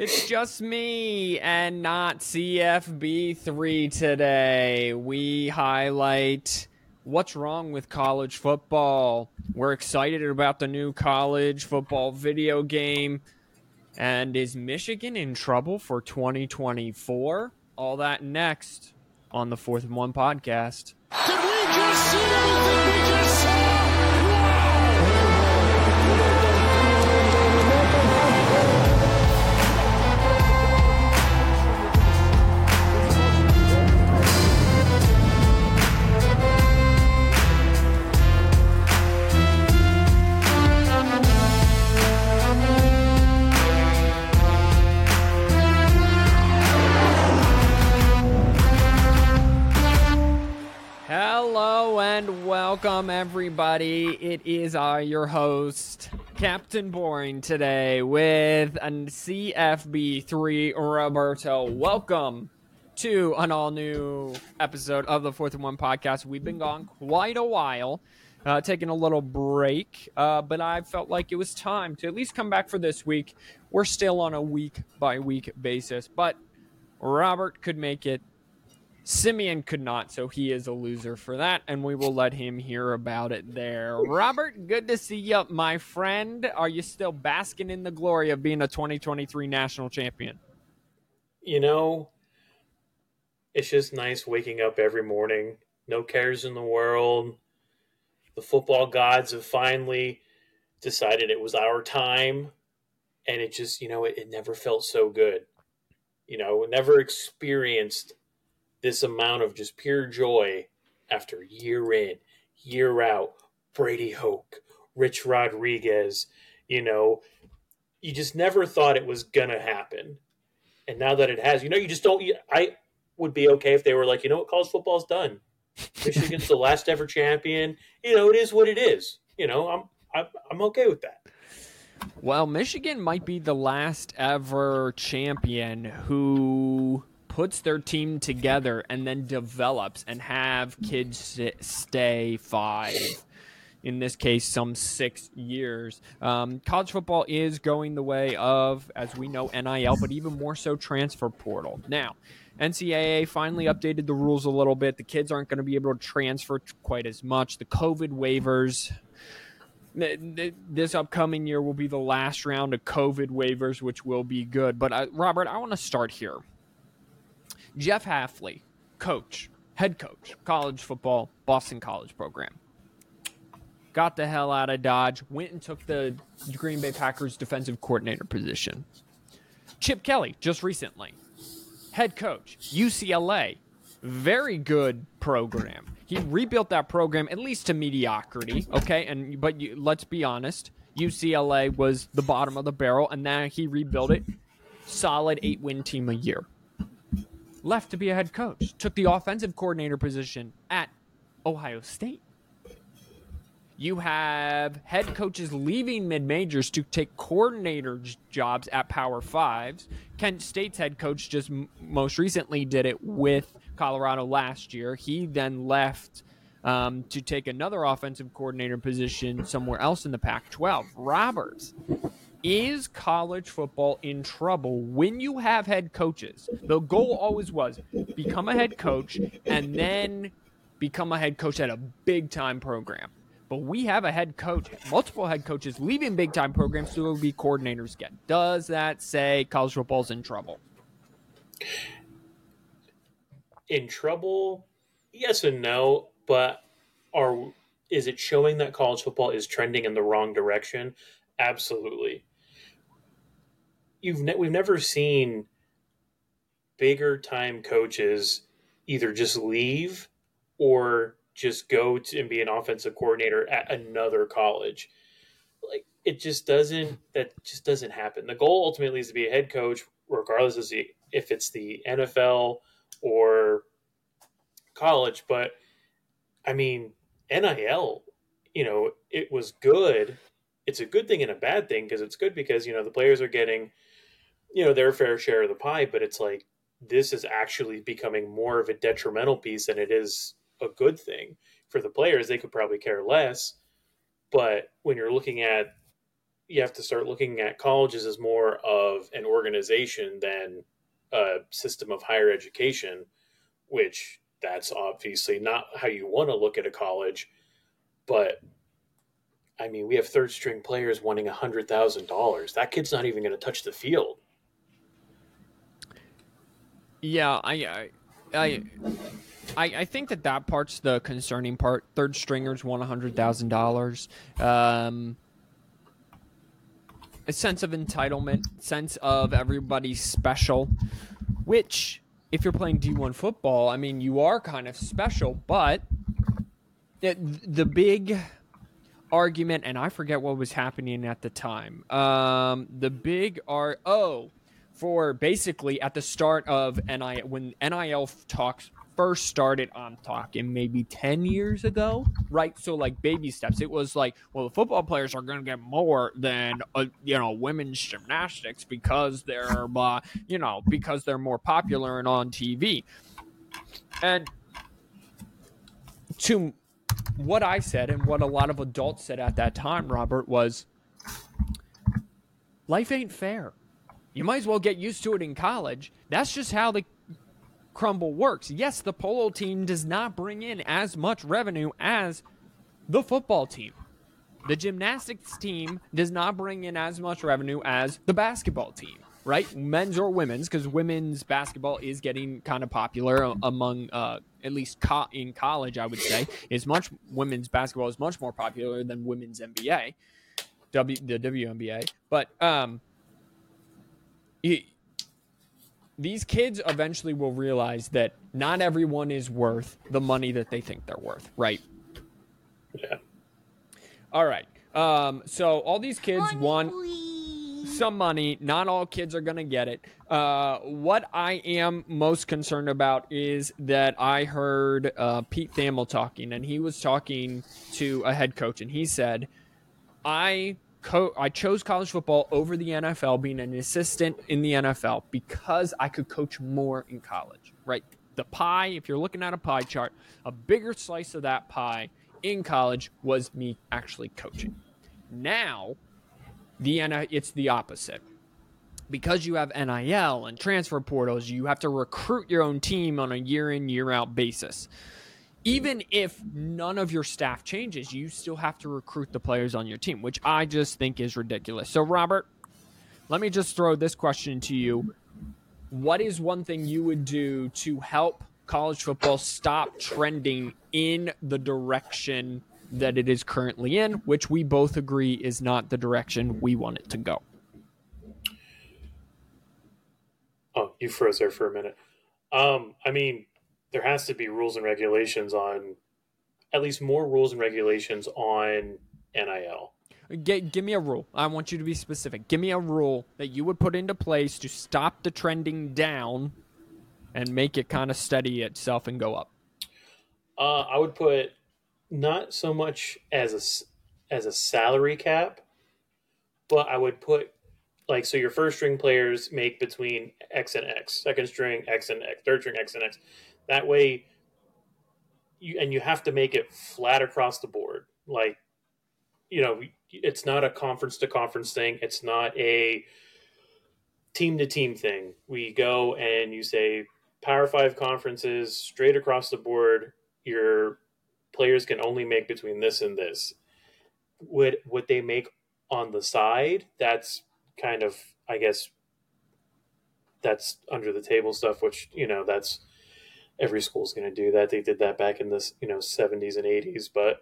It's just me and not CFB3 today. We highlight what's wrong with college football. We're excited about the new college football video game. And is Michigan in trouble for 2024? All that next on the Fourth and One podcast. Did we just see we just welcome, everybody. It is I, your host, Captain Boring, today with a CFB3 Roberto. Welcome to an all new episode of the Fourth and One podcast. We've been gone quite a while, uh, taking a little break, uh, but I felt like it was time to at least come back for this week. We're still on a week by week basis, but Robert could make it Simeon could not, so he is a loser for that, and we will let him hear about it there. Robert, good to see you, my friend. Are you still basking in the glory of being a 2023 national champion? You know, it's just nice waking up every morning, no cares in the world. The football gods have finally decided it was our time, and it just, you know, it, it never felt so good. You know, never experienced this amount of just pure joy after year in, year out. Brady Hoke, Rich Rodriguez, you know, you just never thought it was gonna happen, and now that it has, you know, you just don't. I would be okay if they were like, you know what, college football's done. Michigan's the last ever champion. You know, it is what it is. You know, I'm I'm, I'm okay with that. Well, Michigan might be the last ever champion who puts their team together and then develops and have kids stay five. In this case some six years. Um, college football is going the way of as we know nil but even more so transfer portal. Now ncaa finally updated the rules a little bit. The kids aren't going to be able to transfer quite as much. The covid waivers this upcoming year will be the last round of COVID waivers, which will be good. But uh, Robert, I want to start here. Jeff Hafley, coach, head coach, college football, Boston College program. Got the hell out of Dodge, went and took the Green Bay Packers defensive coordinator position. Chip Kelly, just recently, head coach, UCLA, very good program. He rebuilt that program at least to mediocrity, okay? And but you, let's be honest, UCLA was the bottom of the barrel, and now he rebuilt it, solid eight win team a year left to be a head coach, took the offensive coordinator position at Ohio State. You have head coaches leaving mid majors to take coordinator jobs at Power Fives. Kent State's head coach just m- most recently did it with Colorado last year. He then left um, to take another offensive coordinator position somewhere else in the Pac 12. Roberts is college football in trouble when you have head coaches? The goal always was become a head coach and then become a head coach at a big time program. But we have a head coach, multiple head coaches leaving big time programs to be coordinators again. Does that say college football's in trouble? In trouble? Yes and no, but are is it showing that college football is trending in the wrong direction? Absolutely you've ne- we've never seen bigger time coaches either just leave or just go to and be an offensive coordinator at another college. Like it just doesn't that just doesn't happen. The goal ultimately is to be a head coach, regardless of the, if it's the NFL or college. But I mean, NIL, you know, it was good. It's a good thing and a bad thing because it's good because you know the players are getting you know their fair share of the pie but it's like this is actually becoming more of a detrimental piece than it is a good thing for the players they could probably care less but when you're looking at you have to start looking at colleges as more of an organization than a system of higher education, which that's obviously not how you want to look at a college. But I mean, we have third string players wanting a hundred thousand dollars. That kid's not even going to touch the field. Yeah, I, I, I, I think that that part's the concerning part. Third stringers a hundred thousand dollars. Um, a sense of entitlement, sense of everybody's special, which if you're playing D1 football, I mean, you are kind of special, but the big argument, and I forget what was happening at the time. Um, the big are oh, for basically at the start of NIL when NIL talks first started, I'm talking maybe 10 years ago, right? So, like baby steps. It was like, well, the football players are going to get more than, uh, you know, women's gymnastics because they're, uh, you know, because they're more popular and on TV. And to what I said and what a lot of adults said at that time, Robert, was life ain't fair. You might as well get used to it in college. That's just how the crumble works. Yes, the polo team does not bring in as much revenue as the football team. The gymnastics team does not bring in as much revenue as the basketball team, right? Men's or women's, because women's basketball is getting kind of popular among, uh, at least co- in college, I would say, is much women's basketball is much more popular than women's NBA, W the WNBA. But um, these kids eventually will realize that not everyone is worth the money that they think they're worth, right? Yeah. All right. Um, so all these kids Money, want please. some money. Not all kids are going to get it. Uh, what I am most concerned about is that I heard uh, Pete Thamel talking, and he was talking to a head coach, and he said, "I." Co- I chose college football over the NFL, being an assistant in the NFL because I could coach more in college. Right, the pie. If you're looking at a pie chart, a bigger slice of that pie in college was me actually coaching. Now, the it's the opposite because you have NIL and transfer portals, you have to recruit your own team on a year in, year out basis. Even if none of your staff changes, you still have to recruit the players on your team, which I just think is ridiculous. So, Robert, let me just throw this question to you. What is one thing you would do to help college football stop trending in the direction that it is currently in, which we both agree is not the direction we want it to go? Oh, you froze there for a minute. Um, I mean, there has to be rules and regulations on, at least more rules and regulations on NIL. G- give me a rule. I want you to be specific. Give me a rule that you would put into place to stop the trending down and make it kind of steady itself and go up. Uh, I would put not so much as a as a salary cap, but I would put like so your first string players make between X and X, second string X and X, third string X and X. That way, you and you have to make it flat across the board. Like, you know, it's not a conference to conference thing. It's not a team to team thing. We go and you say Power Five conferences straight across the board. Your players can only make between this and this. Would what they make on the side? That's kind of, I guess, that's under the table stuff. Which you know, that's every school's going to do that. They did that back in the you know seventies and eighties, but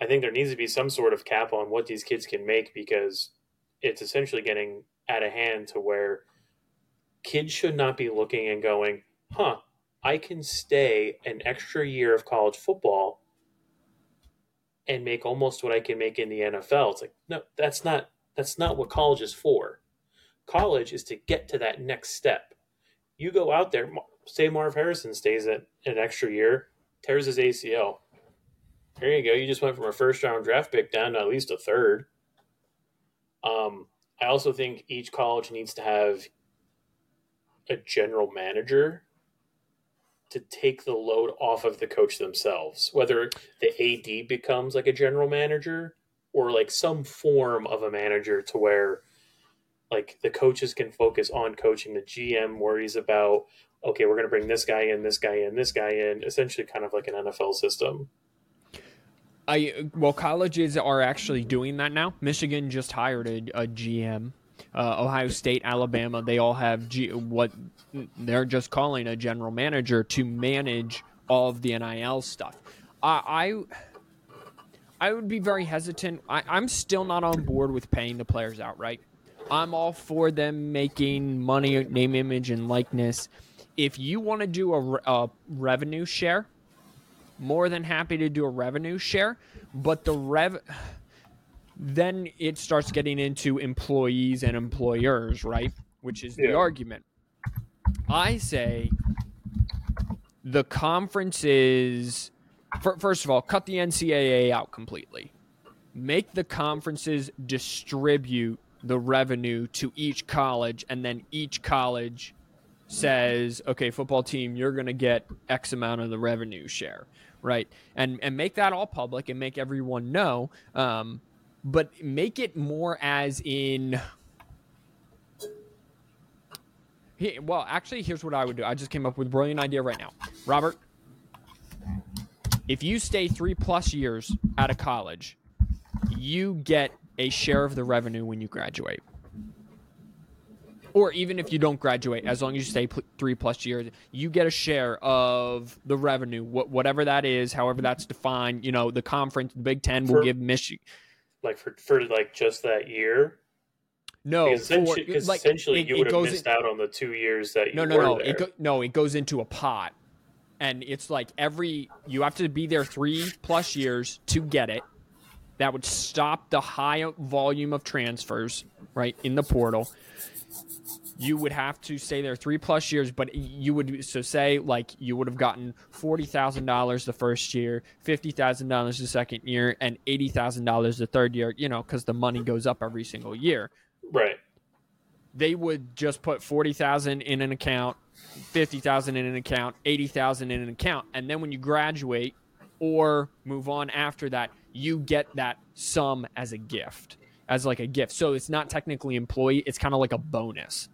I think there needs to be some sort of cap on what these kids can make because it's essentially getting out of hand to where kids should not be looking and going, huh, I can stay an extra year of college football and make almost what I can make in the NFL. It's like, no, that's not that's not what college is for. College is to get to that next step. You go out there, say Marv Harrison stays at an extra year, tears his ACL. There you go. You just went from a first round draft pick down to at least a third. Um, I also think each college needs to have a general manager to take the load off of the coach themselves. Whether the AD becomes like a general manager or like some form of a manager to where like the coaches can focus on coaching the gm worries about okay we're going to bring this guy in this guy in this guy in essentially kind of like an nfl system I well, colleges are actually doing that now. Michigan just hired a, a GM. Uh, Ohio State, Alabama, they all have G, what they're just calling a general manager to manage all of the NIL stuff. I I, I would be very hesitant. I, I'm still not on board with paying the players outright. I'm all for them making money, name, image, and likeness. If you want to do a, a revenue share, more than happy to do a revenue share, but the rev then it starts getting into employees and employers, right? Which is the argument. I say the conferences fir- first of all, cut the NCAA out completely. Make the conferences distribute the revenue to each college and then each college says, okay, football team, you're going to get X amount of the revenue share, right? And and make that all public and make everyone know. Um, but make it more as in. He, well, actually, here's what I would do. I just came up with a brilliant idea right now, Robert. If you stay three plus years out of college, you get a share of the revenue when you graduate or even if you don't graduate, as long as you stay pl- three plus years, you get a share of the revenue, wh- whatever that is, however that's defined. You know, the conference, the Big Ten will For- give Michigan. like for for like just that year No, because essentially, for- like, essentially it- you would have missed in- out on the two years that you No, no, were no. there. It go, no, it goes into a pot, and it's like every you have to be there three plus years to get it. That would stop the high volume of transfers, right, in the portal. You would have to stay there three plus years, but you would so say like you would have gotten forty thousand dollars the first year, fifty thousand dollars the second year, and eighty thousand dollars the third year. You know, because the money goes up every single year right they would just put 40,000 in an account, 50,000 in an account, 80,000 in an account. And then when you graduate or move on after that, you get that sum as a gift, as like a gift. So it's not technically employee, it's kind of like a bonus.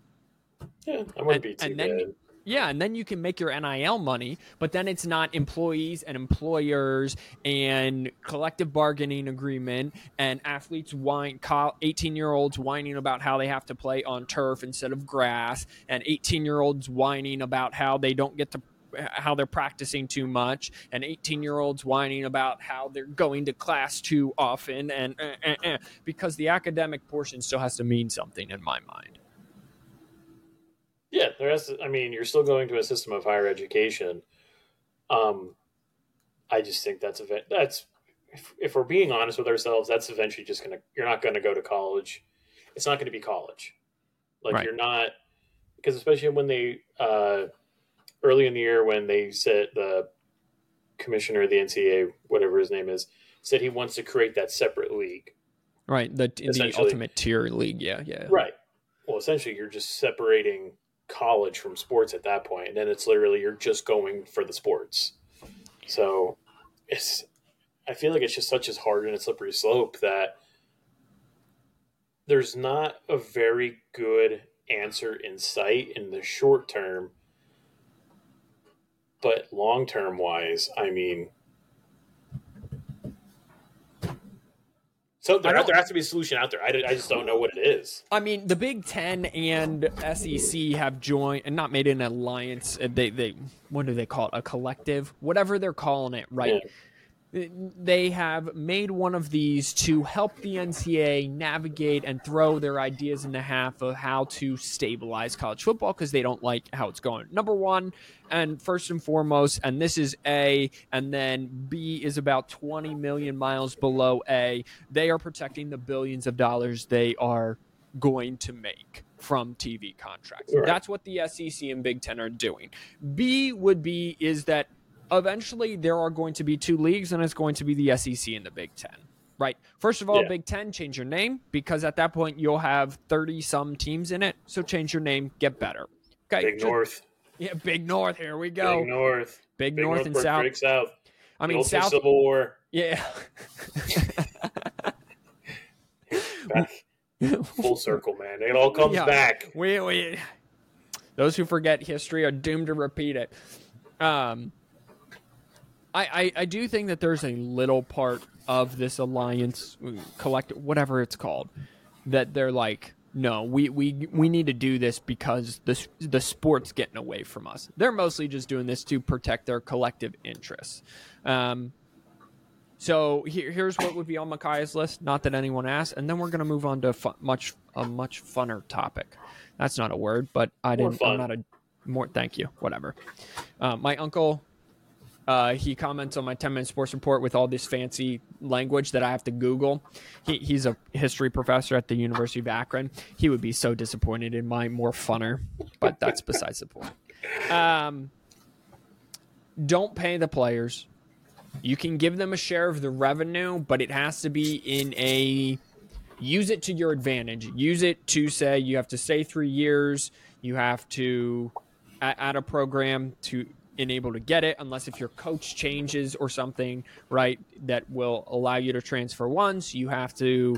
Yeah wouldn't And- be too and then- bad Yeah, and then you can make your NIL money, but then it's not employees and employers and collective bargaining agreement and athletes whine, 18 year olds whining about how they have to play on turf instead of grass, and 18 year olds whining about how they don't get to how they're practicing too much, and 18 year olds whining about how they're going to class too often, and eh, eh, eh, because the academic portion still has to mean something in my mind. Yeah there has to, i mean you're still going to a system of higher education um i just think that's a that's if, if we're being honest with ourselves that's eventually just gonna you're not gonna go to college it's not gonna be college like Right. you're not because especially when they uh early in the year when they said the commissioner of the ncaa whatever his name is said he wants to create that separate league Right, the the ultimate tier league, yeah, yeah. Right. Well, essentially, you're just separating college from sports at that point, and then it's literally you're just going for the sports. So it's, I feel like it's just such a hard and a slippery slope that there's not a very good answer in sight in the short term. But long term wise, I mean, so there, there has to be a solution out there. I, I just don't know what it is. I mean, the Big Ten and SEC have joined and not made an alliance. They, they, what do they call it? A collective, whatever they're calling it, right? They have made one of these to help the NCAA navigate and throw their ideas in the half of how to stabilize college football because they don't like how it's going. Number one, and first and foremost, and this is A, and then B is about 20 million miles below A. They are protecting the billions of dollars they are going to make from TV contracts. Right. That's what the SEC and Big Ten are doing. B would be is that eventually there are going to be two leagues, and it's going to be the SEC and the Big Ten. Right. First of all, Yeah. Big Ten, change your name because at that point you'll have 30 some teams in it. So change your name, get better. Okay. Big just- North. Yeah, Big North. Here we go. Big North. Big, Big North and South. Big South. I mean, South. Civil War. Yeah. back full circle, man. It all comes Yeah. back. we, we those who forget history are doomed to repeat it. Um, I, I I do think that there's a little part of this alliance, collect whatever it's called, that they're like, no, we, we we need to do this because the the sport's getting away from us. They're mostly just doing this to protect their collective interests. Um, so here, here's what would be on Makai's list. Not that anyone asked, and then we're gonna move on to much a much funner topic. That's not a word, but I More didn't. fun. I'm not a more. Thank you. Whatever. Uh, my uncle, uh, he comments on my 10 minute sports report with all this fancy language that I have to Google. He, he's a history professor at the University of Akron. He would be so disappointed in my more funner, but that's besides the point. Um, don't pay the players. You can give them a share of the revenue, but it has to be in a use it to your advantage. Use it to say you have to stay three years. You have to a- add a program to enable to get it, unless if your coach changes or something, right? That will allow you to transfer once. You have to.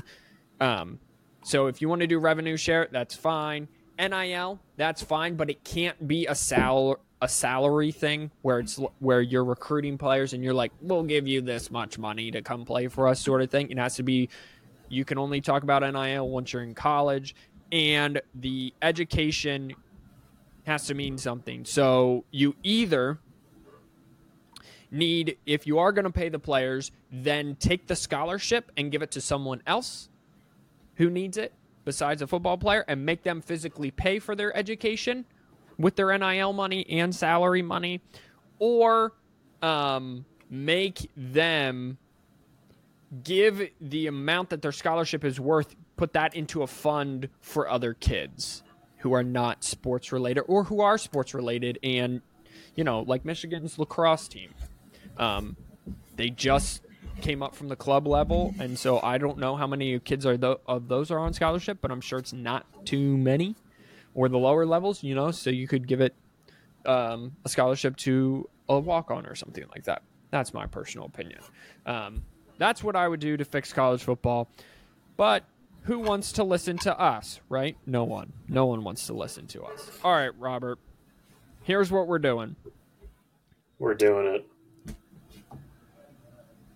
Um, so if you want to do revenue share, that's fine. NIL, that's fine, but it can't be a sal a salary thing where it's where you're recruiting players and you're like, we'll give you this much money to come play for us, sort of thing. It has to be you can only talk about NIL once you're in college, and the education has to mean something. So you either need, if you are going to pay the players, then take the scholarship and give it to someone else who needs it besides a football player and make them physically pay for their education with their NIL money and salary money, or um, make them give the amount that their scholarship is worth, put that into a fund for other kids who are not sports related or who are sports related and you know like michigan's lacrosse team. Um, they just came up from the club level and so i don't know how many kids are tho- of those are on scholarship but i'm sure it's not too many or the lower levels you know so you could give it um, a scholarship to a walk-on or something like that. That's my personal opinion. Um, that's what i would do to fix college football. But who wants to listen to us, right? No one. No one wants to listen to us. All right, Robert. Here's what we're doing. We're doing it.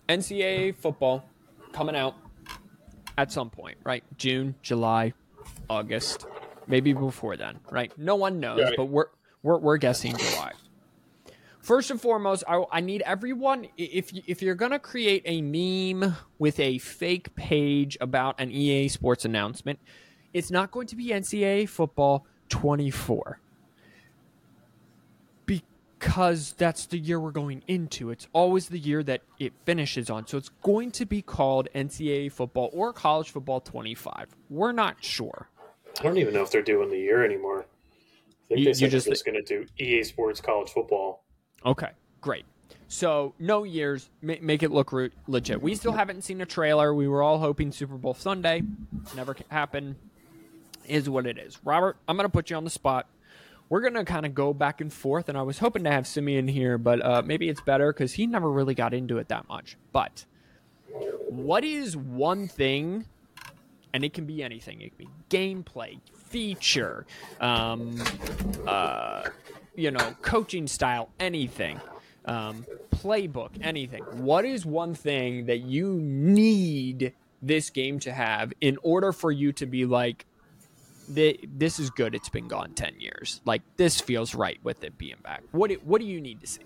NCAA football coming out at some point, right? June, July, August, maybe before then, right? No one knows, Right. but we're, we're we're guessing July. First and foremost, I, I need everyone. If you, if you're gonna create a meme with a fake page about an EA Sports announcement, it's not going to be NCAA football 24 because that's the year we're going into. It's always the year that it finishes on. So it's going to be called NCAA football or college football 25. We're not sure. I don't even know if they're doing the year anymore. I think You- they you just- they're just going to do EA Sports College Football. Okay, great. So no years, ma- make it look re- legit. We still haven't seen a trailer. We were all hoping Super Bowl Sunday, never happened. Is what it is. Robert, I'm gonna put you on the spot. We're gonna kind of go back and forth, and I was hoping to have Simeon here, but uh, maybe it's better because he never really got into it that much. But what is one thing and it can be anything. It can be gameplay, feature, um, uh, you know, coaching style, anything, um, playbook, anything. What is one thing that you need this game to have in order for you to be like, this is good. It's been gone ten years. Like this feels right with it being back. What do, what do you need to see?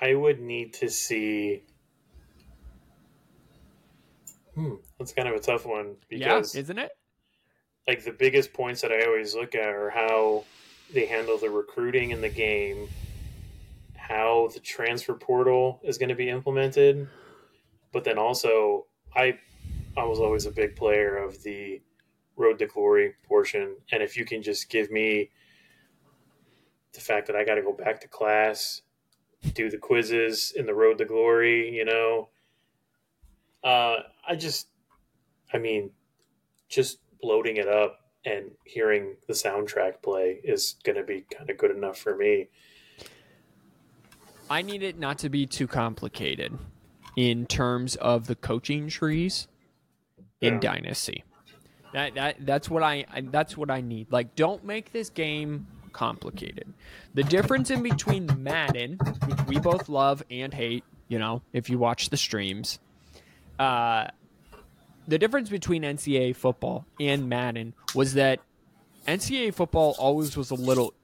I would need to see. Hmm, that's kind of a tough one because yeah, isn't it? Like the biggest points that I always look at are how they handle the recruiting in the game, how the transfer portal is going to be implemented, but then also I I was always a big player of the road to glory portion, and if you can just give me the fact that I got to go back to class, do the quizzes in the road to glory, you know, uh, I just, I mean, just loading it up and hearing the soundtrack play is going to be kind of good enough for me. I need it not to be too complicated in terms of the coaching trees in Yeah. Dynasty. That, that that's what I, I that's what I need. Like, don't make this game complicated. The difference in between Madden, which we both love and hate, you know, if you watch the streams, uh, the difference between NCAA football and Madden was that NCAA football always was a little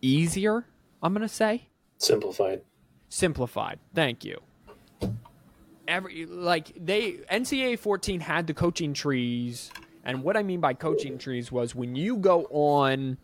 easier. I'm gonna say Simplified. simplified. Thank you. Every like they NCAA 14 had the coaching trees, and what I mean by coaching trees was when you go on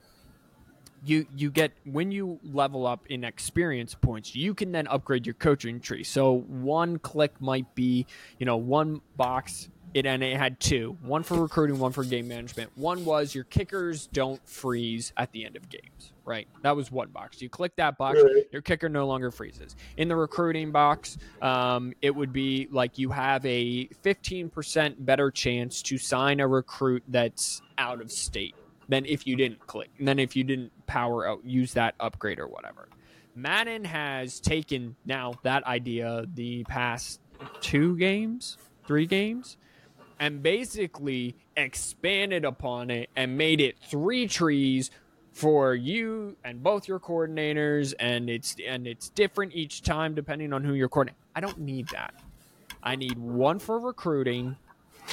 you you get when you level up in experience points, you can then upgrade your coaching tree. So one click might be, you know, one box it and it had two, one for recruiting, one for game management. One was your kickers don't freeze at the end of games, right? That was one box. You click that box, your kicker no longer freezes. In the recruiting box, um, it would be like you have a 15% better chance to sign a recruit that's out of state than if you didn't click, than if you didn't power out, use that upgrade or whatever. Madden has taken now that idea the past two games, three games, and basically expanded upon it and made it three trees for you and both your coordinators and it's and it's different each time depending on who you're coordinating. I don't need that. I need one for recruiting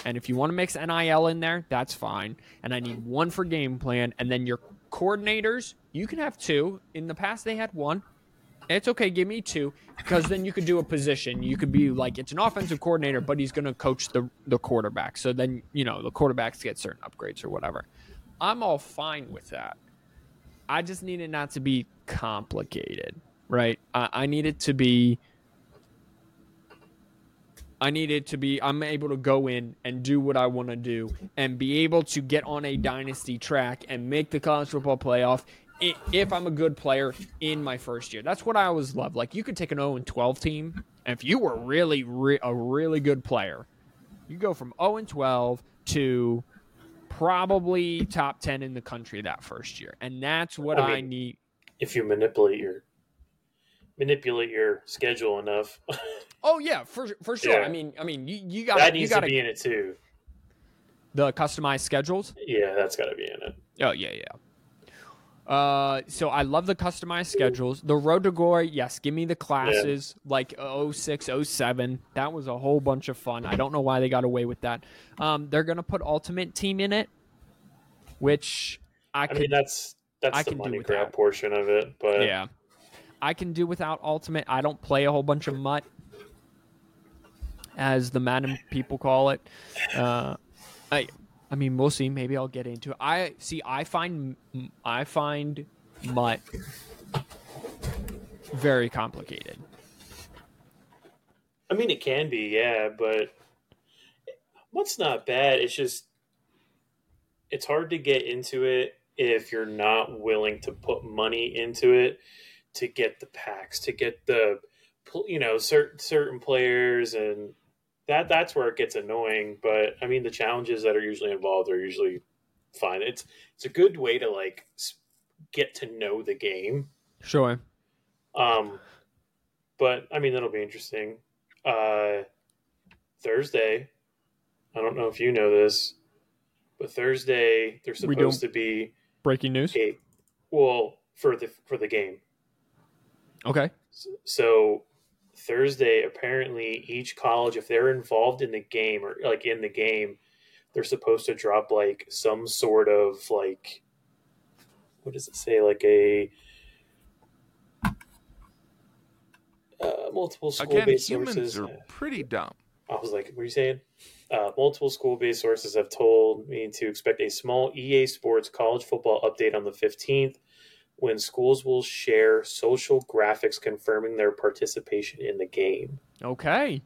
and if you want to mix NIL in there, that's fine. And I need one for game plan and then your coordinators, you can have two. In the past they had one. It's okay, give me two because then you could do a position. You could be like it's an offensive coordinator, but he's going to coach the the quarterback. So then, you know, the quarterbacks get certain upgrades or whatever. I'm all fine with that. I just need it not to be complicated, right? I, I need it to be. I needed to be. I'm able to go in and do what I want to do and be able to get on a dynasty track and make the college football playoff if I'm a good player in my first year. That's what I always love. Like you could take an 0 and 12 team, and if you were really, re- a really good player, you go from 0 and 12 to probably top 10 in the country that first year. And that's what I I, need. If you manipulate your manipulate your schedule enough, Oh yeah, for for sure. Yeah. I mean, I mean, you, you got that you needs got to be in it too. the customized schedules. Yeah, that's got to be in it. Oh yeah, yeah. Uh, so I love the customized schedules. The road to glory, yes, give me the classes like 06, 07. That was a whole bunch of fun. I don't know why they got away with that. Um, they're gonna put ultimate team in it, which I I could mean, that's that's I the money grab that. portion of it, but yeah, I can do without ultimate. I don't play a whole bunch of mutt, as the Madden people call it. Uh, I, I mean, we'll see. Maybe I'll get into it. I see. I find I find mutt very complicated. I mean, it can be, yeah, but what's not bad? It's just it's hard to get into it if you're not willing to put money into it to get the packs, to get the you know certain certain players, and that that's where it gets annoying. But I mean, the challenges that are usually involved are usually fine. It's it's a good way to like get to know the game. Sure. Um, but I mean, that'll be interesting. Uh, Thursday, I don't know if you know this, but Thursday there's supposed to be Breaking news. a well for the for the game. Okay. So Thursday, apparently, each college, if they're involved in the game or like in the game, they're supposed to drop like some sort of like what does it say? Like a uh, multiple Again, school-based humans sources. are pretty dumb. I was like, what are you saying? Uh, multiple school-based sources have told me to expect a small EA Sports college football update on the 15th when schools will share social graphics confirming their participation in the game. Okay.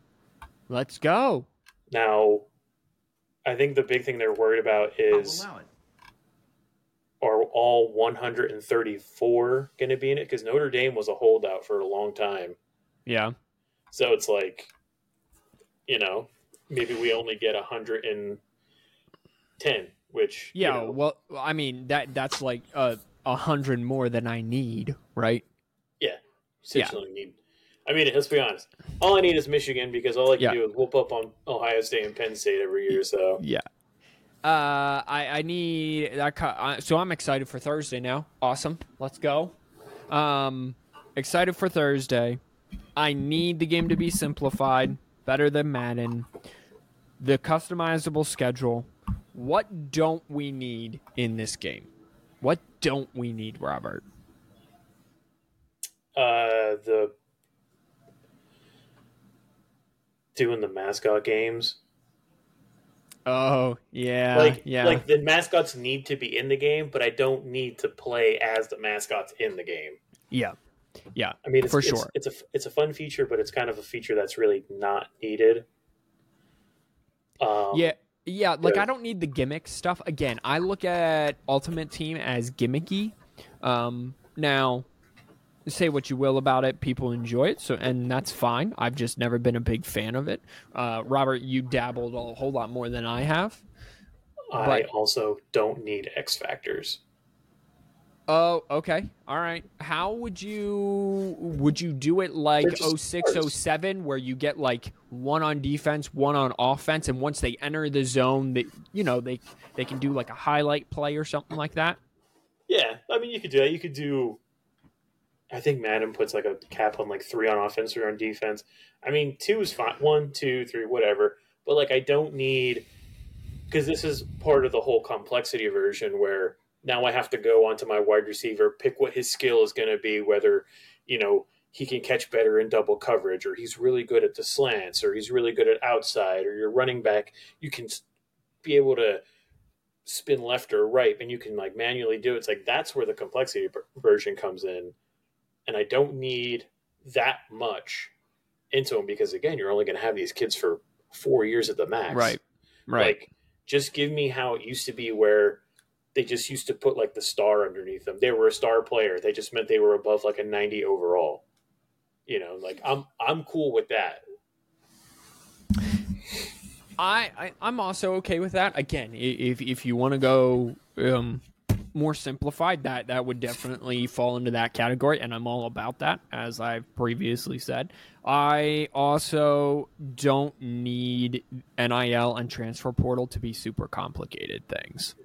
Let's go. Now, I think the big thing they're worried about is are all 134 going to be in it? Because Notre Dame was a holdout for a long time. Yeah. So it's like, you know, maybe we only get 110, which you Yeah. know, Well, I mean that that's like a a hundred more than I need, right? yeah, essentially need. I mean, let's be honest. All I need is Michigan because all I can Yeah. do is whoop up on Ohio State and Penn State every year. So Yeah. Uh, I I need that. So I'm excited for Thursday now. Awesome. Let's go. Um, excited for Thursday. I need the game to be simplified, better than Madden. The customizable schedule. What don't we need in this game? What don't we need, Robert? uh, the doing the mascot games, Oh yeah, like yeah. like the mascots need to be in the game, but I don't need to play as the mascots in the game. yeah, yeah. I mean, it's, For it's, sure. it's a it's a fun feature, but it's kind of a feature that's really not needed. Um, Yeah, yeah. Like yeah. I don't need the gimmick stuff. Again, I look at Ultimate Team as gimmicky. Um, now, say what you will about it, people enjoy it, so and that's fine. I've just never been a big fan of it. Uh, Robert, you dabbled a whole lot more than I have. I but- also don't need X factors. Oh, okay. All right. How would you would you do it like They're 06 07 where you get like one on defense, one on offense and once they enter the zone that you know, they they can do like a highlight play or something like that? Yeah, I mean, you could do that. You could do. I think Madden puts like a cap on like three on offense, three on defense. I mean, two is fine. One, two, three, whatever. But like, I don't need because this is part of the whole complexity version where now I have to go onto my wide receiver, pick what his skill is going to be, whether you know he can catch better in double coverage, or he's really good at the slants, or he's really good at outside, or your running back, you can be able to spin left or right and you can like manually do it. It's like that's where the complexity version comes in. And I don't need that much into him because again, you're only going to have these kids for four years at the max. right? Right. Like, just give me how it used to be where they just used to put like the star underneath them. They were a star player. They just meant they were above like a 90 overall. You know, like I'm I'm cool with that. I, I I'm also okay with that. Again, if if you want to go um, more simplified, that that would definitely fall into that category, and I'm all about that, as I've previously said. I also don't need NIL and transfer portal to be super complicated things.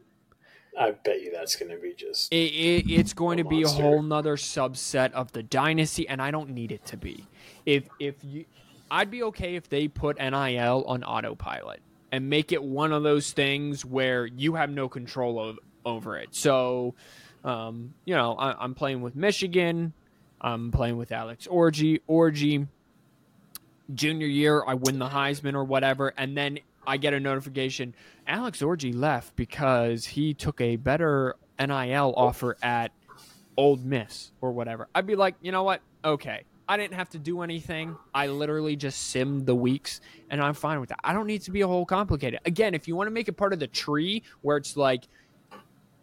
I bet you that's going to be just It, it, it's going to be a whole nother subset of the dynasty, and I don't need it to be. If if you, I'd be okay if they put NIL on autopilot and make it one of those things where you have no control of, over it. So, um, you know, I, I'm playing with Michigan. I'm playing with Alex Orji. Orji. Junior year, I win the Heisman or whatever, and then I get a notification. Alex Orji left because he took a better NIL offer at Ole Miss or whatever. I'd be like, you know what? Okay. I didn't have to do anything. I literally just simmed the weeks and I'm fine with that. I don't need to be a whole complicated. Again, if you want to make it part of the tree where it's like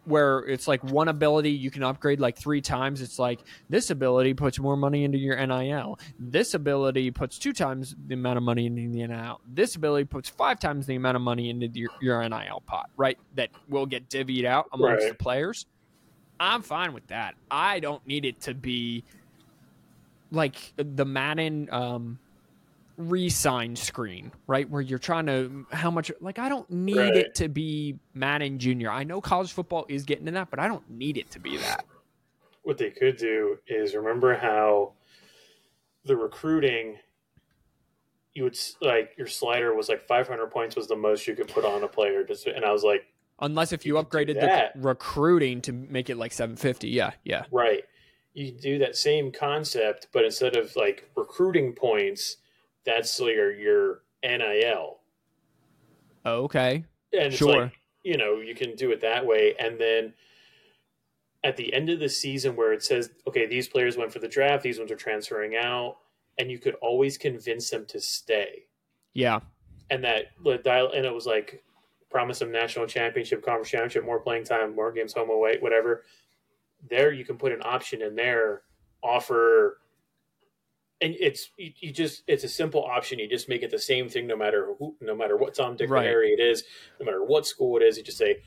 where it's like one ability you can upgrade like three times, it's like this ability puts more money into your NIL. This ability puts two times the amount of money into the NIL. This ability puts five times the amount of money into your, your NIL pot, right? That will get divvied out amongst Right. the players. I'm fine with that. I don't need it to be like the Madden um, re-sign screen, right? Where you're trying to how much like I don't need Right. it to be Madden Junior. I know college football is getting to that, but I don't need it to be that. what they could do is remember how the recruiting you would like your slider was like 500 points was the most you could put on a player just and i was like Unless if you, You upgraded the recruiting to make it like 750. Yeah, yeah. right you do that same concept but instead of like recruiting points that's your your nil oh, Okay. and it's Sure. like you know you can do it that way and then at the end of the season where it says okay these players went for the draft these ones are transferring out and you could always convince them to stay Yeah. and that the dial and it was like promise them national championship conference championship more playing time more games home away whatever there you can put an option in there offer and it's you, you just it's a simple option you just make it the same thing no matter who no matter what tom dick Right. harry it is no matter what school it is you just say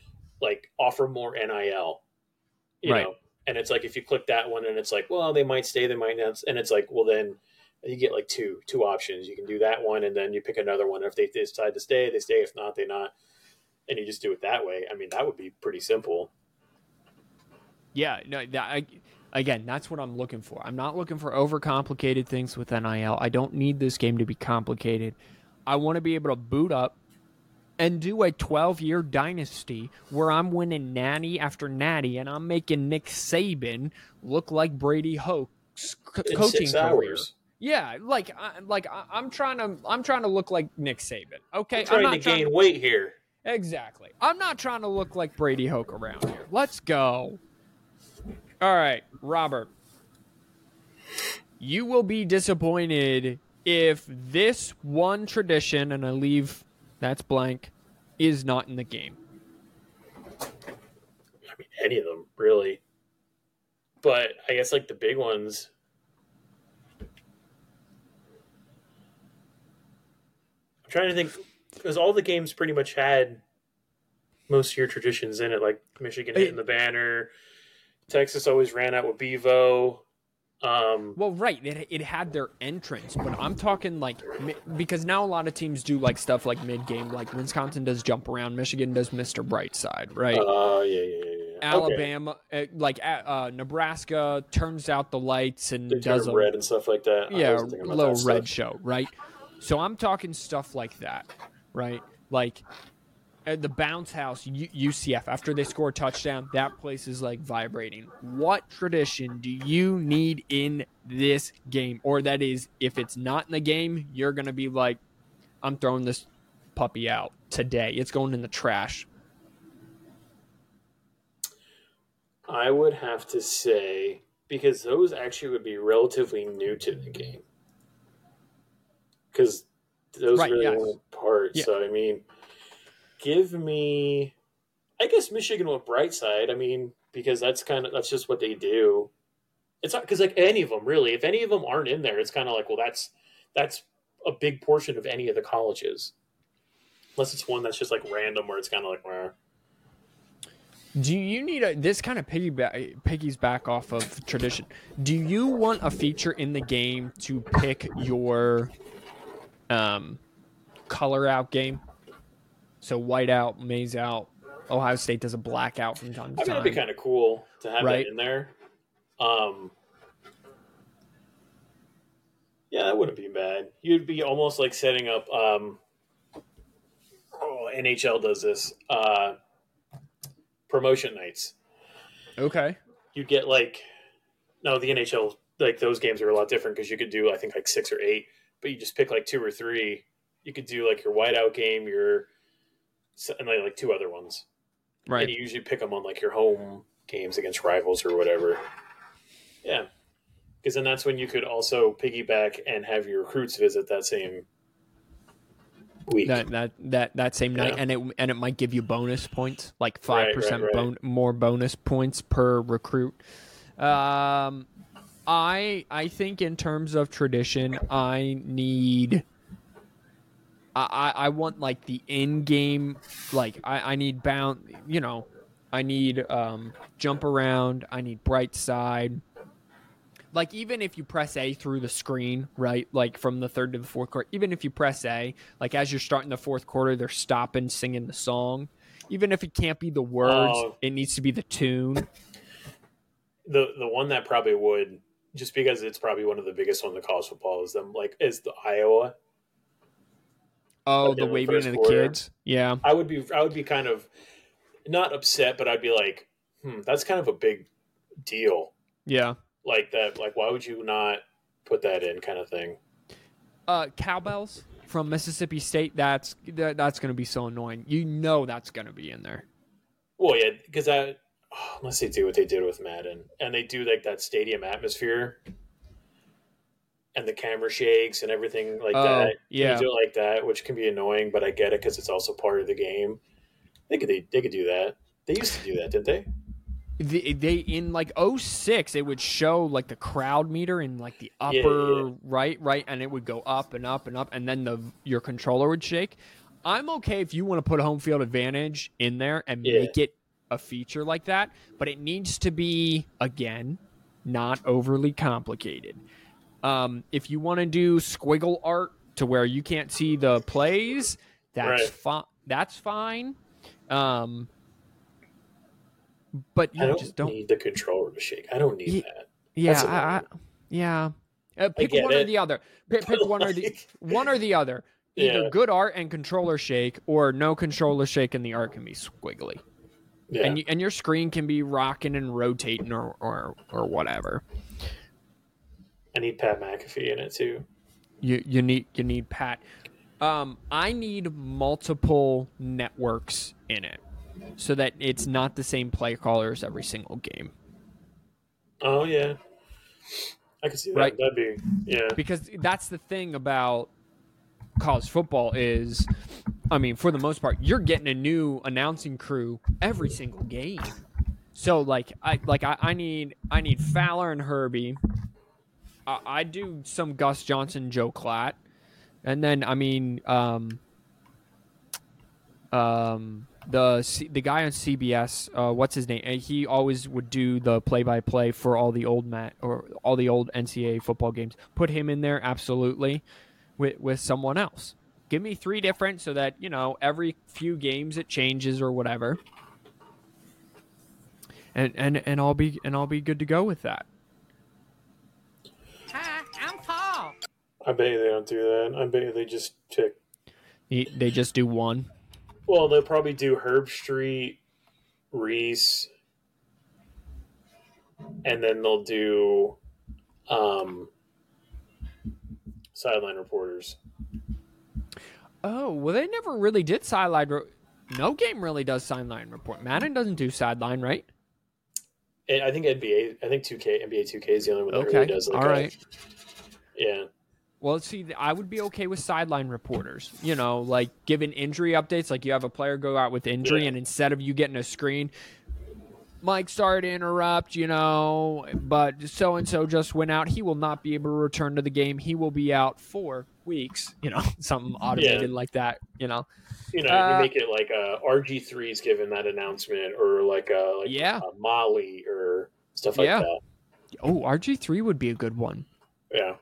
like offer more nil you Right. know and it's like if you click that one and it's like well they might stay they might not and it's like well then you get like two two options. You can do that one, and then you pick another one. If they decide to stay, they stay. If not, they not. And you just do it that way. I mean, that would be pretty simple. Yeah, no, that, I, again, that's what I'm looking for. I'm not looking for overcomplicated things with NIL. I don't need this game to be complicated. I want to be able to boot up and do a 12 year dynasty where I'm winning natty after natty and I'm making Nick Saban look like Brady Hoke's co- coaching career. Yeah, like I, like I, I'm trying to I'm trying to look like Nick Saban. Okay, I'm trying to gain weight here. Exactly. I'm not trying to look like Brady Hoke around here. Let's go. All right, Robert. You will be disappointed if this one tradition, and I leave that's blank, is not in the game. I mean, any of them really. But I guess like the big ones. I'm trying to think because all the games pretty much had most of your traditions in it, like Michigan hitting the banner. Texas always ran out with Bevo. Um, Well, right, it, it had their entrance, but I'm talking like because now a lot of teams do like stuff like mid game, like Wisconsin does jump around, Michigan does Mr. Brightside, right? Oh yeah, yeah, yeah, yeah. Alabama, uh, like uh, uh, Nebraska, turns out the lights and They does a red and stuff like that. Yeah wasn't thinking about little that red show, right? So I'm talking stuff like that, right? Like at the bounce house, UCF, after they score a touchdown, that place is like vibrating. What tradition do you need in this game? Or that is, if it's not in the game, you're gonna be like, I'm throwing this puppy out today. It's going in the trash. I would have to say because those actually would be relatively new to the game. Because those Right, really yes. weren't part. Yeah. So I mean, give me. I guess Michigan with Brightside. I mean, because that's kind of that's just what they do. It's not because like any of them really. If any of them aren't in there, it's kind of like well, that's that's a big portion of any of the colleges. Unless it's one that's just like random, where it's kind of like, where Do you need a this kind of piggyback piggies back off of tradition? Do you want a feature in the game to pick your um color out game? So white out, maize out. Ohio State does a blackout from time to I mean, time. it'd be kind of cool to have Right. that in there. Um, yeah, that wouldn't be bad. You'd be almost like setting up. Um, oh, NHL does this. Uh, promotion nights. okay. You get like, no, the NHL like those games are a lot different because you could do I think like six or eight, but you just pick like two or three. You could do like your whiteout game, your and like, like two other ones. Right. And you usually pick them on like your home games against rivals or whatever. Yeah. Because then that's when you could also piggyback and have your recruits visit that same week. That that that that same night, Yeah. and it and it might give you bonus points, like five right, percent right. bon- more bonus points per recruit. Um, I I think in terms of tradition, I need. I, I I want like the in game, like I, I need bound, you know, I need um jump around, I need bright side, like even if you press A through the screen, right? Like from the third to the fourth quarter, even if you press A, like as you're starting the fourth quarter, they're stopping singing the song. Even if it can't be the words, Oh. it needs to be the tune. the the one that probably would just because it's probably one of the biggest one in the college football is them like is the Iowa. Oh, the in the waving of the quarter. kids. Yeah. I would be I would be kind of not upset, but I'd be like, hmm, that's kind of a big deal. Yeah. Like that, like why would you not put that in, kind of thing. Uh, cowbells from Mississippi State. That's that, that's going to be so annoying. You know that's going to be in there. Well, yeah, because that oh, unless they do what they did with Madden, and they do like that stadium atmosphere, and the camera shakes and everything like Oh, that. yeah. you do it like that, which can be annoying, but I get it because it's also part of the game. They could they, they could do that. They used to do that, didn't they? they, they in like 06 it would show like the crowd meter in like the upper yeah, yeah. right right and it would go up and up and up and then the your controller would shake i'm okay if you want to put home field advantage in there and Yeah. make it a feature like that but it needs to be again not overly complicated Um, if you want to do squiggle art to where you can't see the plays, that's Right. fine. That's fine. Um, but I don't, just don't. need the controller to shake. I don't need Ye- that. Yeah, I, I, yeah. Uh, pick one or the other. Pick, pick one or the one or the other. Either Yeah. good art and controller shake, or no controller shake and the art can be squiggly, Yeah. and you, and your screen can be rocking and rotating or or, or whatever. I need Pat McAfee in it too. You you need you need Pat. Um, I need multiple networks in it, so that it's not the same play callers every single game. Oh yeah, I can see that. Right. That'd be yeah. because that's the thing about college football is i mean for the most part you're getting a new announcing crew every single game so like i like i, I need i need fowler and herbie I, I do some gus johnson joel klatt and then i mean um um the the guy on CBS, uh, what's his name? He always would do the play by play for all the old mat or all the old NCAA football games. Put him in there absolutely with with someone else. Give me three different so that you know every few games it changes or whatever, and and and I'll be and I'll be good to go with that. I bet you they don't do that. I bet you they just pick. They just do one. Well, they'll probably do Herbstreit, Reese, and then they'll do um, sideline reporters. Oh well, they never really did sideline. Re- no game really does sideline report. Madden doesn't do sideline, right? I think NBA, I think 2K, NBA 2K is the only one that Okay, really does. Like all a- right. yeah. Well, see, I would be okay with sideline reporters. You know, like giving injury updates. Like you have a player go out with injury, Yeah. and instead of you getting a screen, Mike started to interrupt. You know, but so and so just went out. He will not be able to return to the game. He will be out for weeks. You know, something automated like that. You know, You know, Uh, you make it like uh, RG3's given that announcement, or like a like Yeah. a Molly or stuff like Yeah. that. oh, RG three would be a good one. Yeah.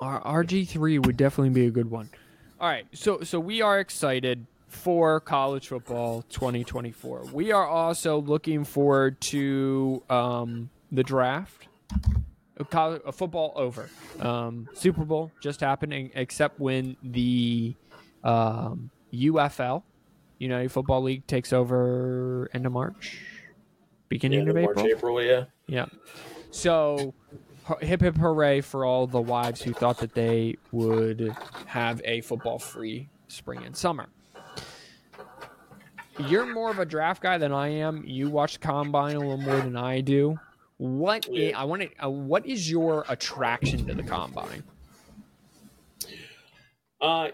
R- RG3 would definitely be a good one. All right, so so we are excited for college football 2024. We are also looking forward to um, the draft. College, football over. Um, Super Bowl just happening, except when the um, UFL, United Football League, takes over end of March, Yeah, beginning of the March, April. April, yeah. Yeah. So, hip hip hooray for all the wives who thought that they would have a football free spring and summer. You're more of a draft guy than I am. You watch combine a little more than I do. What i- I want to, uh, what is your attraction to the combine? Uh,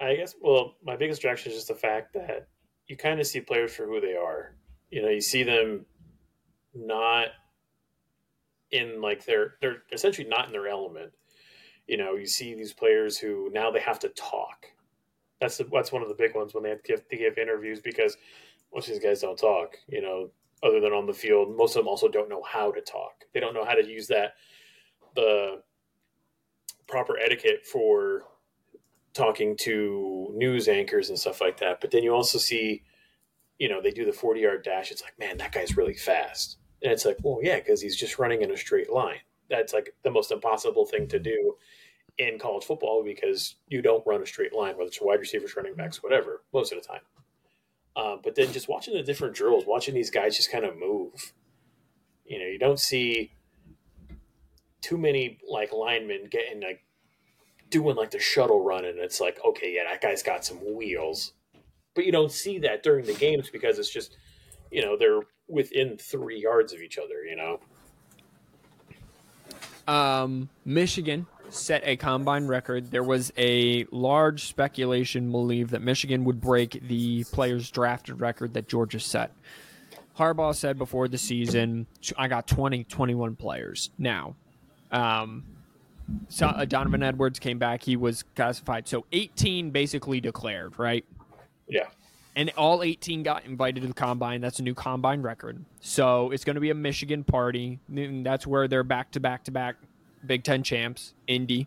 I guess. Well, my biggest attraction is just the fact that you kind of see players for who they are. You know, you see them not in like they're they're essentially not in their element. You know, you see these players who now they have to talk. That's the, that's one of the big ones when they have to give, to give interviews because most of these guys don't talk. You know, other than on the field, most of them also don't know how to talk. They don't know how to use that the proper etiquette for talking to news anchors and stuff like that. But then you also see, you know, they do the 40 yard dash. It's like, man, that guy's really fast. And it's like, well, yeah, because he's just running in a straight line. That's like the most impossible thing to do in college football because you don't run a straight line, whether it's wide receivers, running backs, whatever, most of the time. Uh, but then just watching the different drills, watching these guys just kind of move. You know, you don't see too many like linemen getting like doing like the shuttle run, and it's like, okay, yeah, that guy's got some wheels. But you don't see that during the games because it's just, you know, they're within three yards of each other. You know, Um, Michigan set a combine record. There was a large speculation believe that Michigan would break the players drafted record that Georgia set. Harbaugh said before the season, I got 20, 21 players. Now, um, so uh, Donovan Edwards came back. He was classified. So 18 basically declared, right? yeah, and all 18 got invited to the combine. That's a new combine record. So it's going to be a Michigan party. And That's where they're back to back to back Big Ten champs, Indy.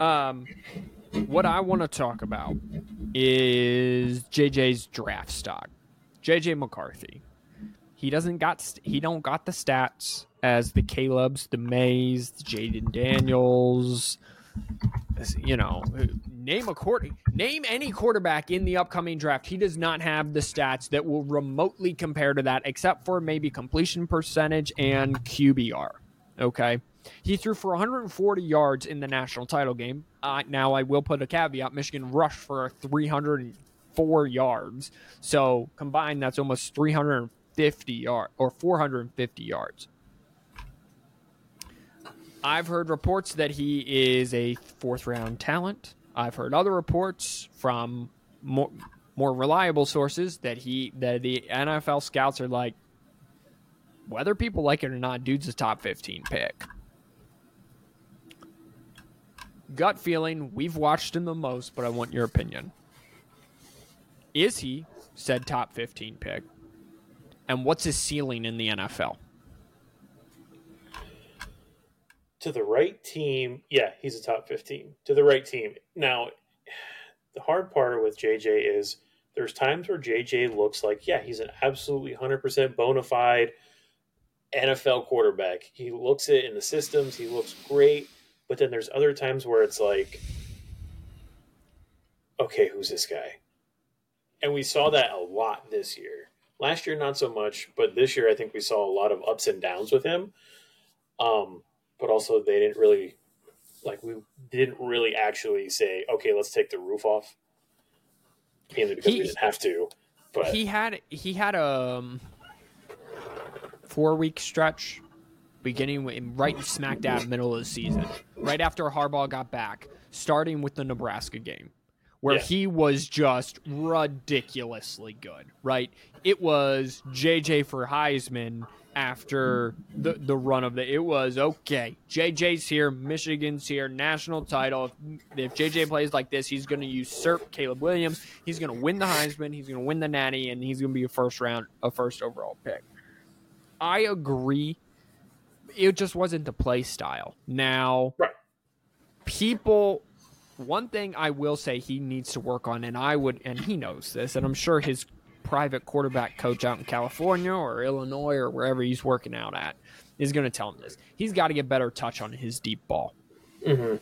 Um, what I want to talk about is JJ's draft stock. JJ McCarthy. He doesn't got he don't got the stats as the Caleb's, the Mays, the Jayden Daniels. You know, name a quarter, name any quarterback in the upcoming draft. He does not have the stats that will remotely compare to that, except for maybe completion percentage and QBR. Okay, he threw for 140 yards in the national title game. Uh, now I will put a caveat: Michigan rushed for 304 yards, so combined that's almost 350 yards or 450 yards. I've heard reports that he is a fourth round talent. I've heard other reports from more more reliable sources that he that the NFL scouts are like whether people like it or not, dude's a top 15 pick. Gut feeling, we've watched him the most, but I want your opinion. Is he said top 15 pick? And what's his ceiling in the NFL? To the right team, yeah, he's a top 15. To the right team. Now, the hard part with JJ is there's times where JJ looks like, yeah, he's an absolutely 100% bona fide NFL quarterback. He looks it in the systems, he looks great. But then there's other times where it's like, okay, who's this guy? And we saw that a lot this year. Last year, not so much, but this year, I think we saw a lot of ups and downs with him. Um, but also they didn't really like we didn't really actually say okay let's take the roof off mainly because He- we didn't have to but he had he had a um, four week stretch beginning with, right smack dab middle of the season right after harbaugh got back starting with the nebraska game where Yeah. he was just ridiculously good right it was jj for heisman after the, the run of the it was okay jj's here michigan's here national title. If, if jj plays like this he's going to usurp caleb williams. He's going to win the heisman. He's going to win the natty and he's going to be a first round a first overall pick. I agree. It just wasn't the play style. Now Right. people one thing i will say he needs to work on and i would and he knows this and i'm sure his private quarterback coach out in California or Illinois or wherever he's working out at is going to tell him this. He's got to get better touch on his deep ball. Mhm.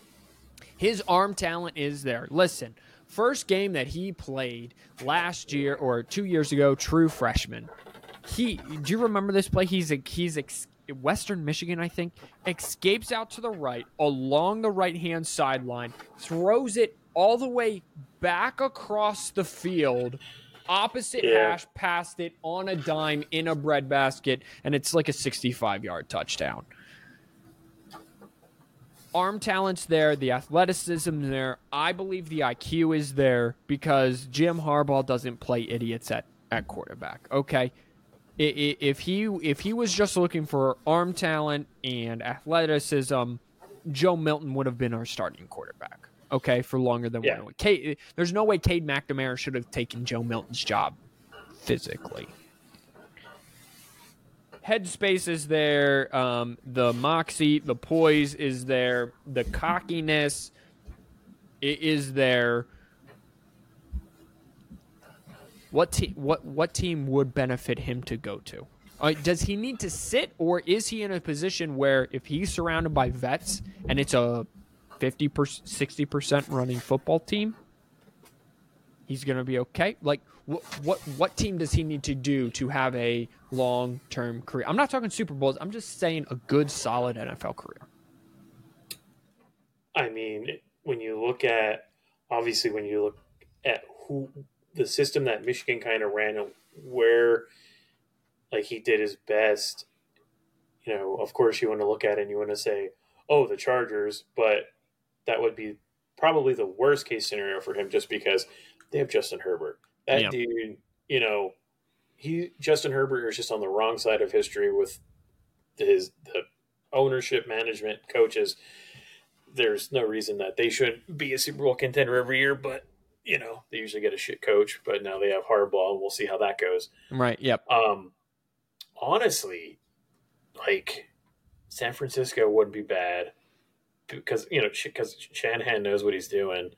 His arm talent is there. Listen, first game that he played last year or two years ago, true freshman. He, do you remember this play? He's a, he's ex, Western Michigan, I think, escapes out to the right along the right hand sideline, throws it all the way back across the field, opposite Yeah. hash, passed it on a dime in a breadbasket, and it's like a 65 yard touchdown arm talent's there, the athleticism there. I believe the IQ is there because Jim Harbaugh doesn't play idiots at, at quarterback. Okay, if he if he was just looking for arm talent and athleticism, Joe Milton would have been our starting quarterback. Okay, for longer than Yeah. one week. Cade, there's no way Cade McNamara should have taken Joe Milton's job physically headspace is there um, the moxie the poise is there the cockiness is there what team? what what team would benefit him to go to uh, does he need to sit or is he in a position where if he's surrounded by vets and it's a 50 60% running football team he's going to be okay. Like what what what team does he need to do to have a long term career? I'm not talking Super Bowls. I'm just saying a good solid NFL career. I mean, when you look at obviously when you look at who the system that Michigan kind of ran where like he did his best, you know, of course you want to look at it and you want to say, "Oh, the Chargers," but that would be probably the worst case scenario for him just because they have Justin Herbert. That Yeah. dude, you know, he Justin Herbert is just on the wrong side of history with his the ownership, management, coaches there's no reason that they shouldn't be a Super Bowl contender every year, but you know, they usually get a shit coach, but now they have Harbaugh, and we'll see how that goes. Right. Yep. Um honestly, like San Francisco wouldn't be bad because you know because Shanahan knows what he's doing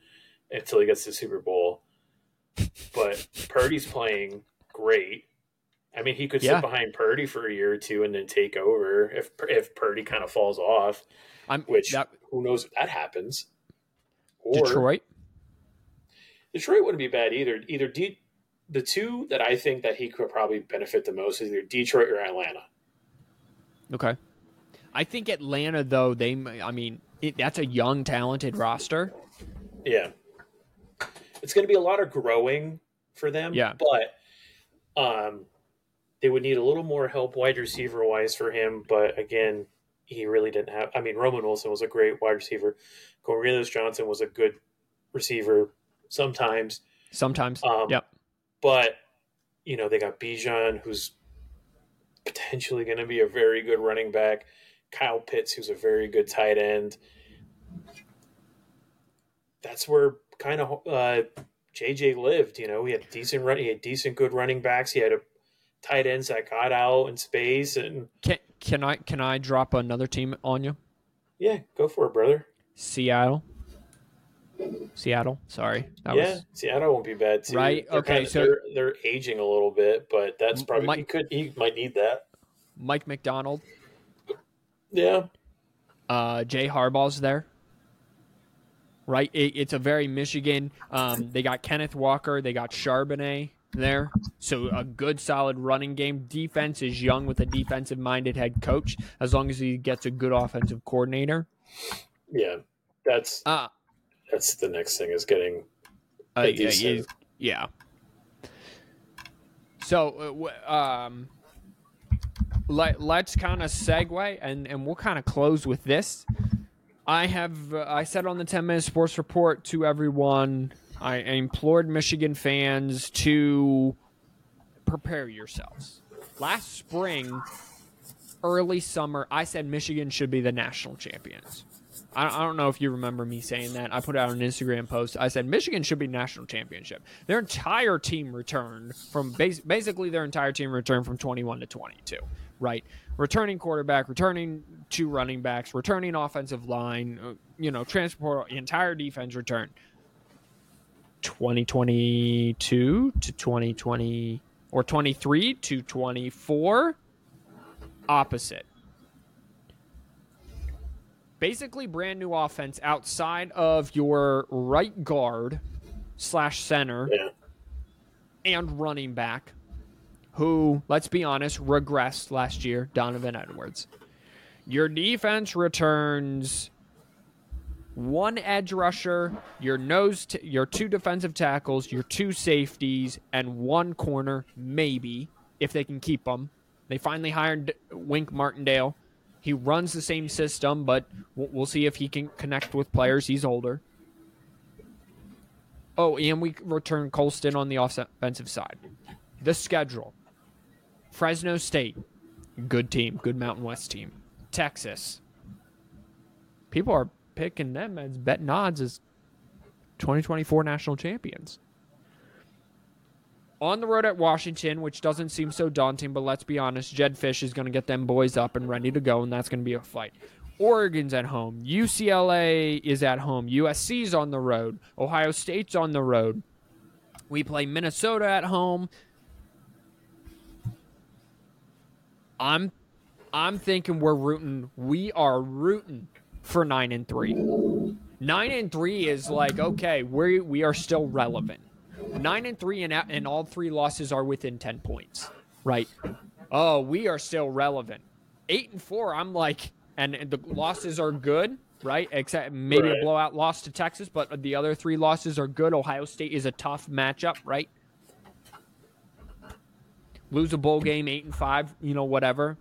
until he gets to the Super Bowl. But Purdy's playing great. I mean, he could Yeah. sit behind Purdy for a year or two and then take over if if Purdy kind of falls off. I'm Which that, who knows if that happens? Or Detroit. Detroit wouldn't be bad either. Either D, the two that I think that he could probably benefit the most is either Detroit or Atlanta. Okay. I think Atlanta though they may- I mean it, that's a young talented roster. Yeah. It's going to be a lot of growing for them. Yeah. But um, they would need a little more help wide receiver wise for him. But again, he really didn't have. I mean, Roman Wilson was a great wide receiver. Cornelius Johnson was a good receiver sometimes. Sometimes. Um, yep. But, you know, they got Bijan, who's potentially going to be a very good running back. Kyle Pitts, who's a very good tight end. That's where kind of uh, JJ lived. You know, he had decent run. He had decent, good running backs. He had a tight ends that got out in space, and Can can I can I drop another team on you? yeah, go for it, brother. Seattle. Seattle. Sorry. That yeah, was Seattle won't be bad too. Right, They're okay, kinda- so- they're they're aging a little bit, but that's probably Mike- he could he might need that. Mike Macdonald. Yeah, Uh, Jay Harbaugh's there. Right, it, it's a very Michigan. Um, they got Kenneth Walker, they got Charbonnet there, so a good, solid running game. Defense is young with a defensive-minded head coach. As long as he gets a good offensive coordinator. yeah. That's Uh, that's the next thing is getting Uh, yeah, yeah. So, uh, um, let let's kind of segue and and we'll kind of close with this. I have uh, I said on the ten minute sports report to everyone. I implored Michigan fans to prepare yourselves. Last spring, early summer, I said Michigan should be the national champions. I I don't know if you remember me saying that. I put out an Instagram post. I said Michigan should be national championship. Their entire team returned from bas- basically their entire team returned from 21 to 22, right? Returning quarterback, returning two running backs, returning offensive line, uh, you know, transport entire defense return. 2022 to 2020 or 23 to 24 opposite basically brand new offense outside of your right guard slash center yeah. and running back who let's be honest regressed last year donovan edwards your defense returns one edge rusher your nose t- your two defensive tackles your two safeties and one corner maybe if they can keep them they finally hired wink martindale he runs the same system, but we'll, we'll see if he can connect with players. He's older. Oh, and we return Colston on the offensive side. The schedule Fresno State, good team, good Mountain West team. Texas, people are picking them as betting odds as 2024 national champions. On the road at Washington, which doesn't seem so daunting, but let's be honest, Jedd Fisch is going to get them boys up and ready to go, and that's going to be a fight. Oregon's at home. UCLA is at home. USC's on the road. Ohio State's on the road. We play Minnesota at home. I'm I'm thinking we're rooting we are rooting for 9 and 3. 9 and 3 is like okay, we we are still relevant. 9 and 3 and and all three losses are within 10 points. Right? Oh, we are still relevant. 8 and 4, I'm like and the losses are good, right? Except maybe Right. a blowout loss to Texas, but the other three losses are good. Ohio State is a tough matchup, right? Lose a bowl game, eight and five, you know, whatever.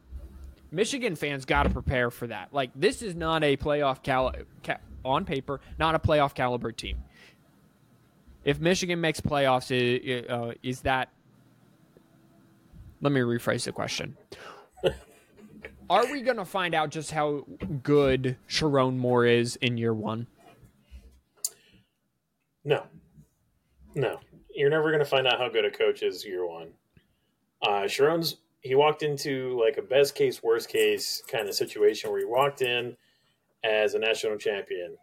Michigan fans got to prepare for that. Like this is not a playoff cal- ca- on paper, not a playoff caliber team. If Michigan makes playoffs, uh, is that? Let me rephrase the question. Are we going to find out just how good Sherrone Moore is in year one? No, no, you're never going to find out how good a coach is year one. Uh, Sherrone's he walked into like a best case, worst case kind of situation where he walked in as a national champion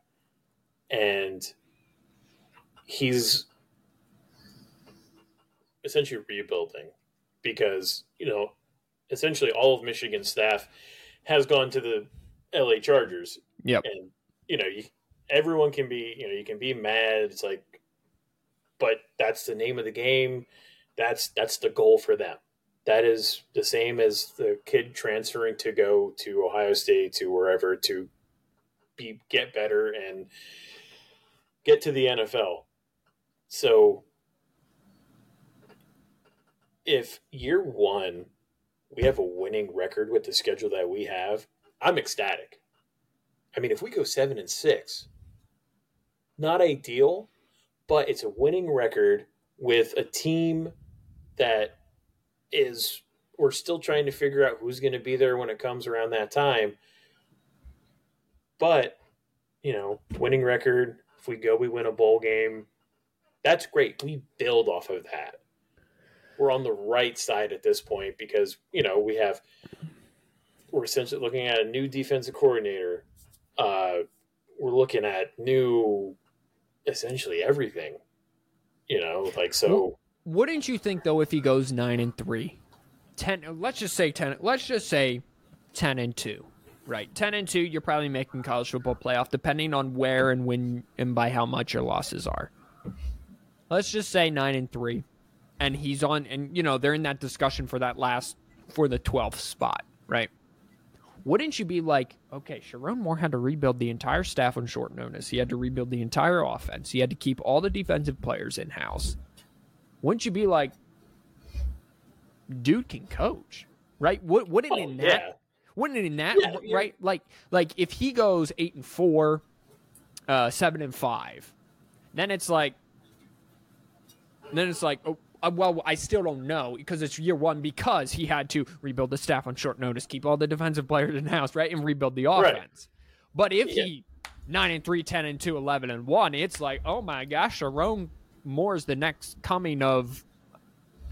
and he's essentially rebuilding because, you know, essentially all of Michigan staff has gone to the LA Chargers. Yep. And, you know, you, everyone can be, you know, you can be mad. It's like, but that's the name of the game. That's that's the goal for them. That is the same as the kid transferring to go to Ohio State to wherever to be get better and get to the NFL. So if year 1 we have a winning record with the schedule that we have, I'm ecstatic. I mean, if we go 7 and 6, not ideal, but it's a winning record with a team that is we're still trying to figure out who's going to be there when it comes around that time. But, you know, winning record, if we go we win a bowl game, that's great. We build off of that. We're on the right side at this point because, you know, we have we're essentially looking at a new defensive coordinator. Uh, we're looking at new essentially everything. You know, like so. Wouldn't you think though if he goes nine and three, ten? Let's just say ten. Let's just say ten and two, right? Ten and two, you're probably making college football playoff, depending on where and when and by how much your losses are. Let's just say nine and three, and he's on, and you know they're in that discussion for that last for the twelfth spot, right? wouldn't you be like, okay, Sherrone Moore had to rebuild the entire staff on short notice. He had to rebuild the entire offense. He had to keep all the defensive players in house. Wouldn't you be like, dude can coach, right? Would, wouldn't Oh, in that, yeah. wouldn't it in that, Yeah, yeah. right? Like, like if he goes eight and four, uh, seven and five, then it's like, then it's like, oh, uh, well, I still don't know because it's year one because he had to rebuild the staff on short notice, keep all the defensive players in house, right, and rebuild the Right. offense. But if Yeah. he nine and three, 10 and two, 11 and one, it's like, oh my gosh, Sherrone Moore is the next coming of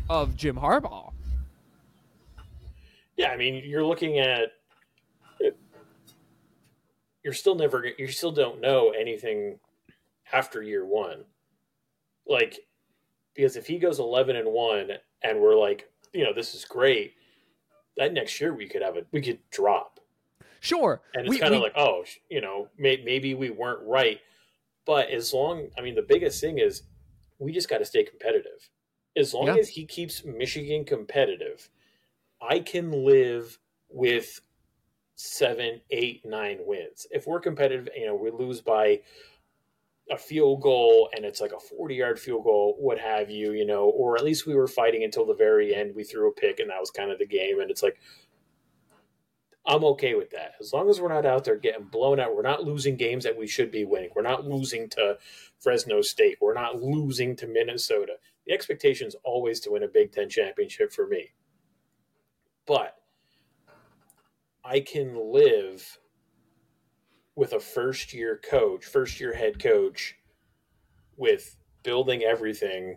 of Jim Harbaugh. Yeah, I mean, you're looking at. You're still never. You still don't know anything after year one, like because if he goes eleven and one, and we're like, you know, this is great. That next year we could have a we could drop, Sure, and it's kind of like, oh, you know, may, maybe we weren't right, but as long, I mean, the biggest thing is we just got to stay competitive. As long Yeah. as he keeps Michigan competitive, I can live with seven, eight, nine wins. If we're competitive, you know, we lose by a field goal and it's like a 40 yard field goal, what have you, you know, or at least we were fighting until the very end. We threw a pick and that was kind of the game. And it's like, I'm okay with that. As long as we're not out there getting blown out, we're not losing games that we should be winning. We're not losing to Fresno State. We're not losing to Minnesota. The expectation is always to win a Big Ten championship for me. But I can live with a first year coach, first year head coach, with building everything,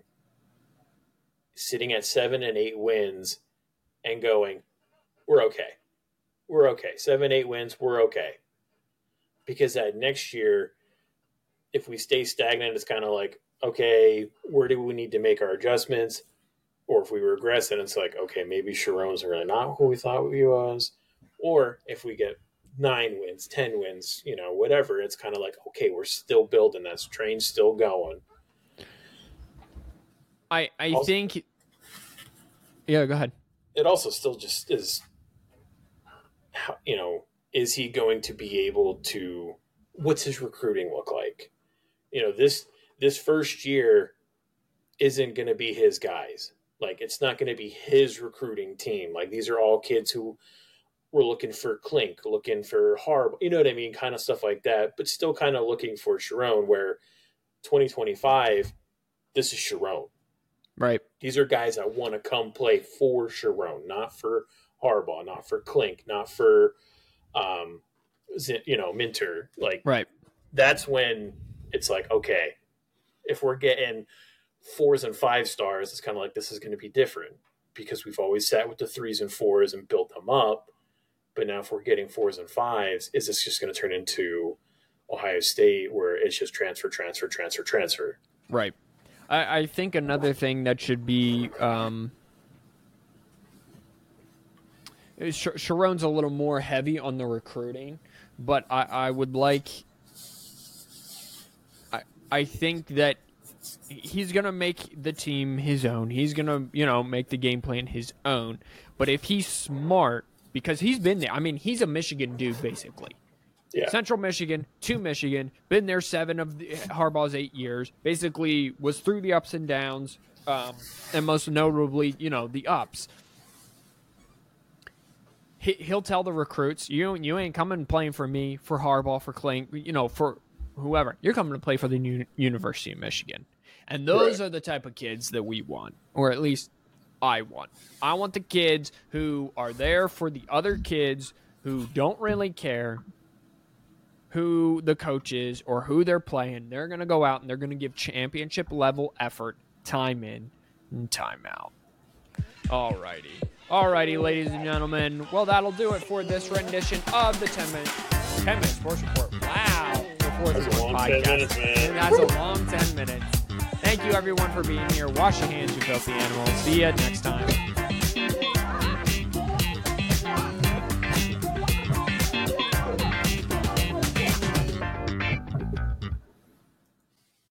sitting at seven and eight wins, and going, we're okay. We're okay. Seven, eight wins, we're okay. Because that next year, if we stay stagnant, it's kind of like, okay, where do we need to make our adjustments? Or if we regress, then it's like, okay, maybe Sherrone's really not who we thought he was. Or if we get nine wins, ten wins, you know, whatever, it's kind of like, okay, we're still building. That train's still going. I I Also- think. Yeah, go ahead. It also still just is, how, you know, is he going to be able to? What's his recruiting look like? You know, this this first year isn't going to be his guys. Like, it's not going to be his recruiting team. Like, these are all kids who were looking for Clink, looking for Harb, you know what I mean? Kind of stuff like that, but still kind of looking for Sherrone, where 2025, this is Sherrone. Right. These are guys that want to come play for Sherrone, not for Harbaugh, not for Clink, not for, um, you know, Minter. Like, Right. that's when it's like, okay, if we're getting fours and five stars, it's kind of like this is going to be different. because we've always sat with the threes and fours and built them up. But now, if we're getting fours and fives, is this just going to turn into Ohio State where it's just transfer, transfer, transfer, transfer? Right. I, I think another thing that should be um, Sh- Sherrone's a little more heavy on the recruiting, but I, I would like. I I think that he's gonna make the team his own. He's gonna you know make the game plan his own. But if he's smart, because he's been there. I mean, he's a Michigan dude basically. Yeah. Central Michigan to Michigan, been there seven of the, Harbaugh's eight years. Basically, was through the ups and downs, um, and most notably, you know, the ups. He, he'll tell the recruits, "You you ain't coming playing for me, for Harbaugh, for Clayton, you know, for whoever. You're coming to play for the U- University of Michigan." And those Right. are the type of kids that we want, or at least I want. I want the kids who are there for the other kids who don't really care who the coach is or who they're playing. They're going to go out and they're going to give championship level effort, time in and time out. Alrighty. Alrighty, ladies and gentlemen. Well, that'll do it for this rendition of the 10 minute, 10 minute sports report. Wow. Fourth That's a long 10 podcast. minutes, man. That's a long 10 minutes. Thank you, everyone, for being here. Wash your hands, you filthy animals. See you next time.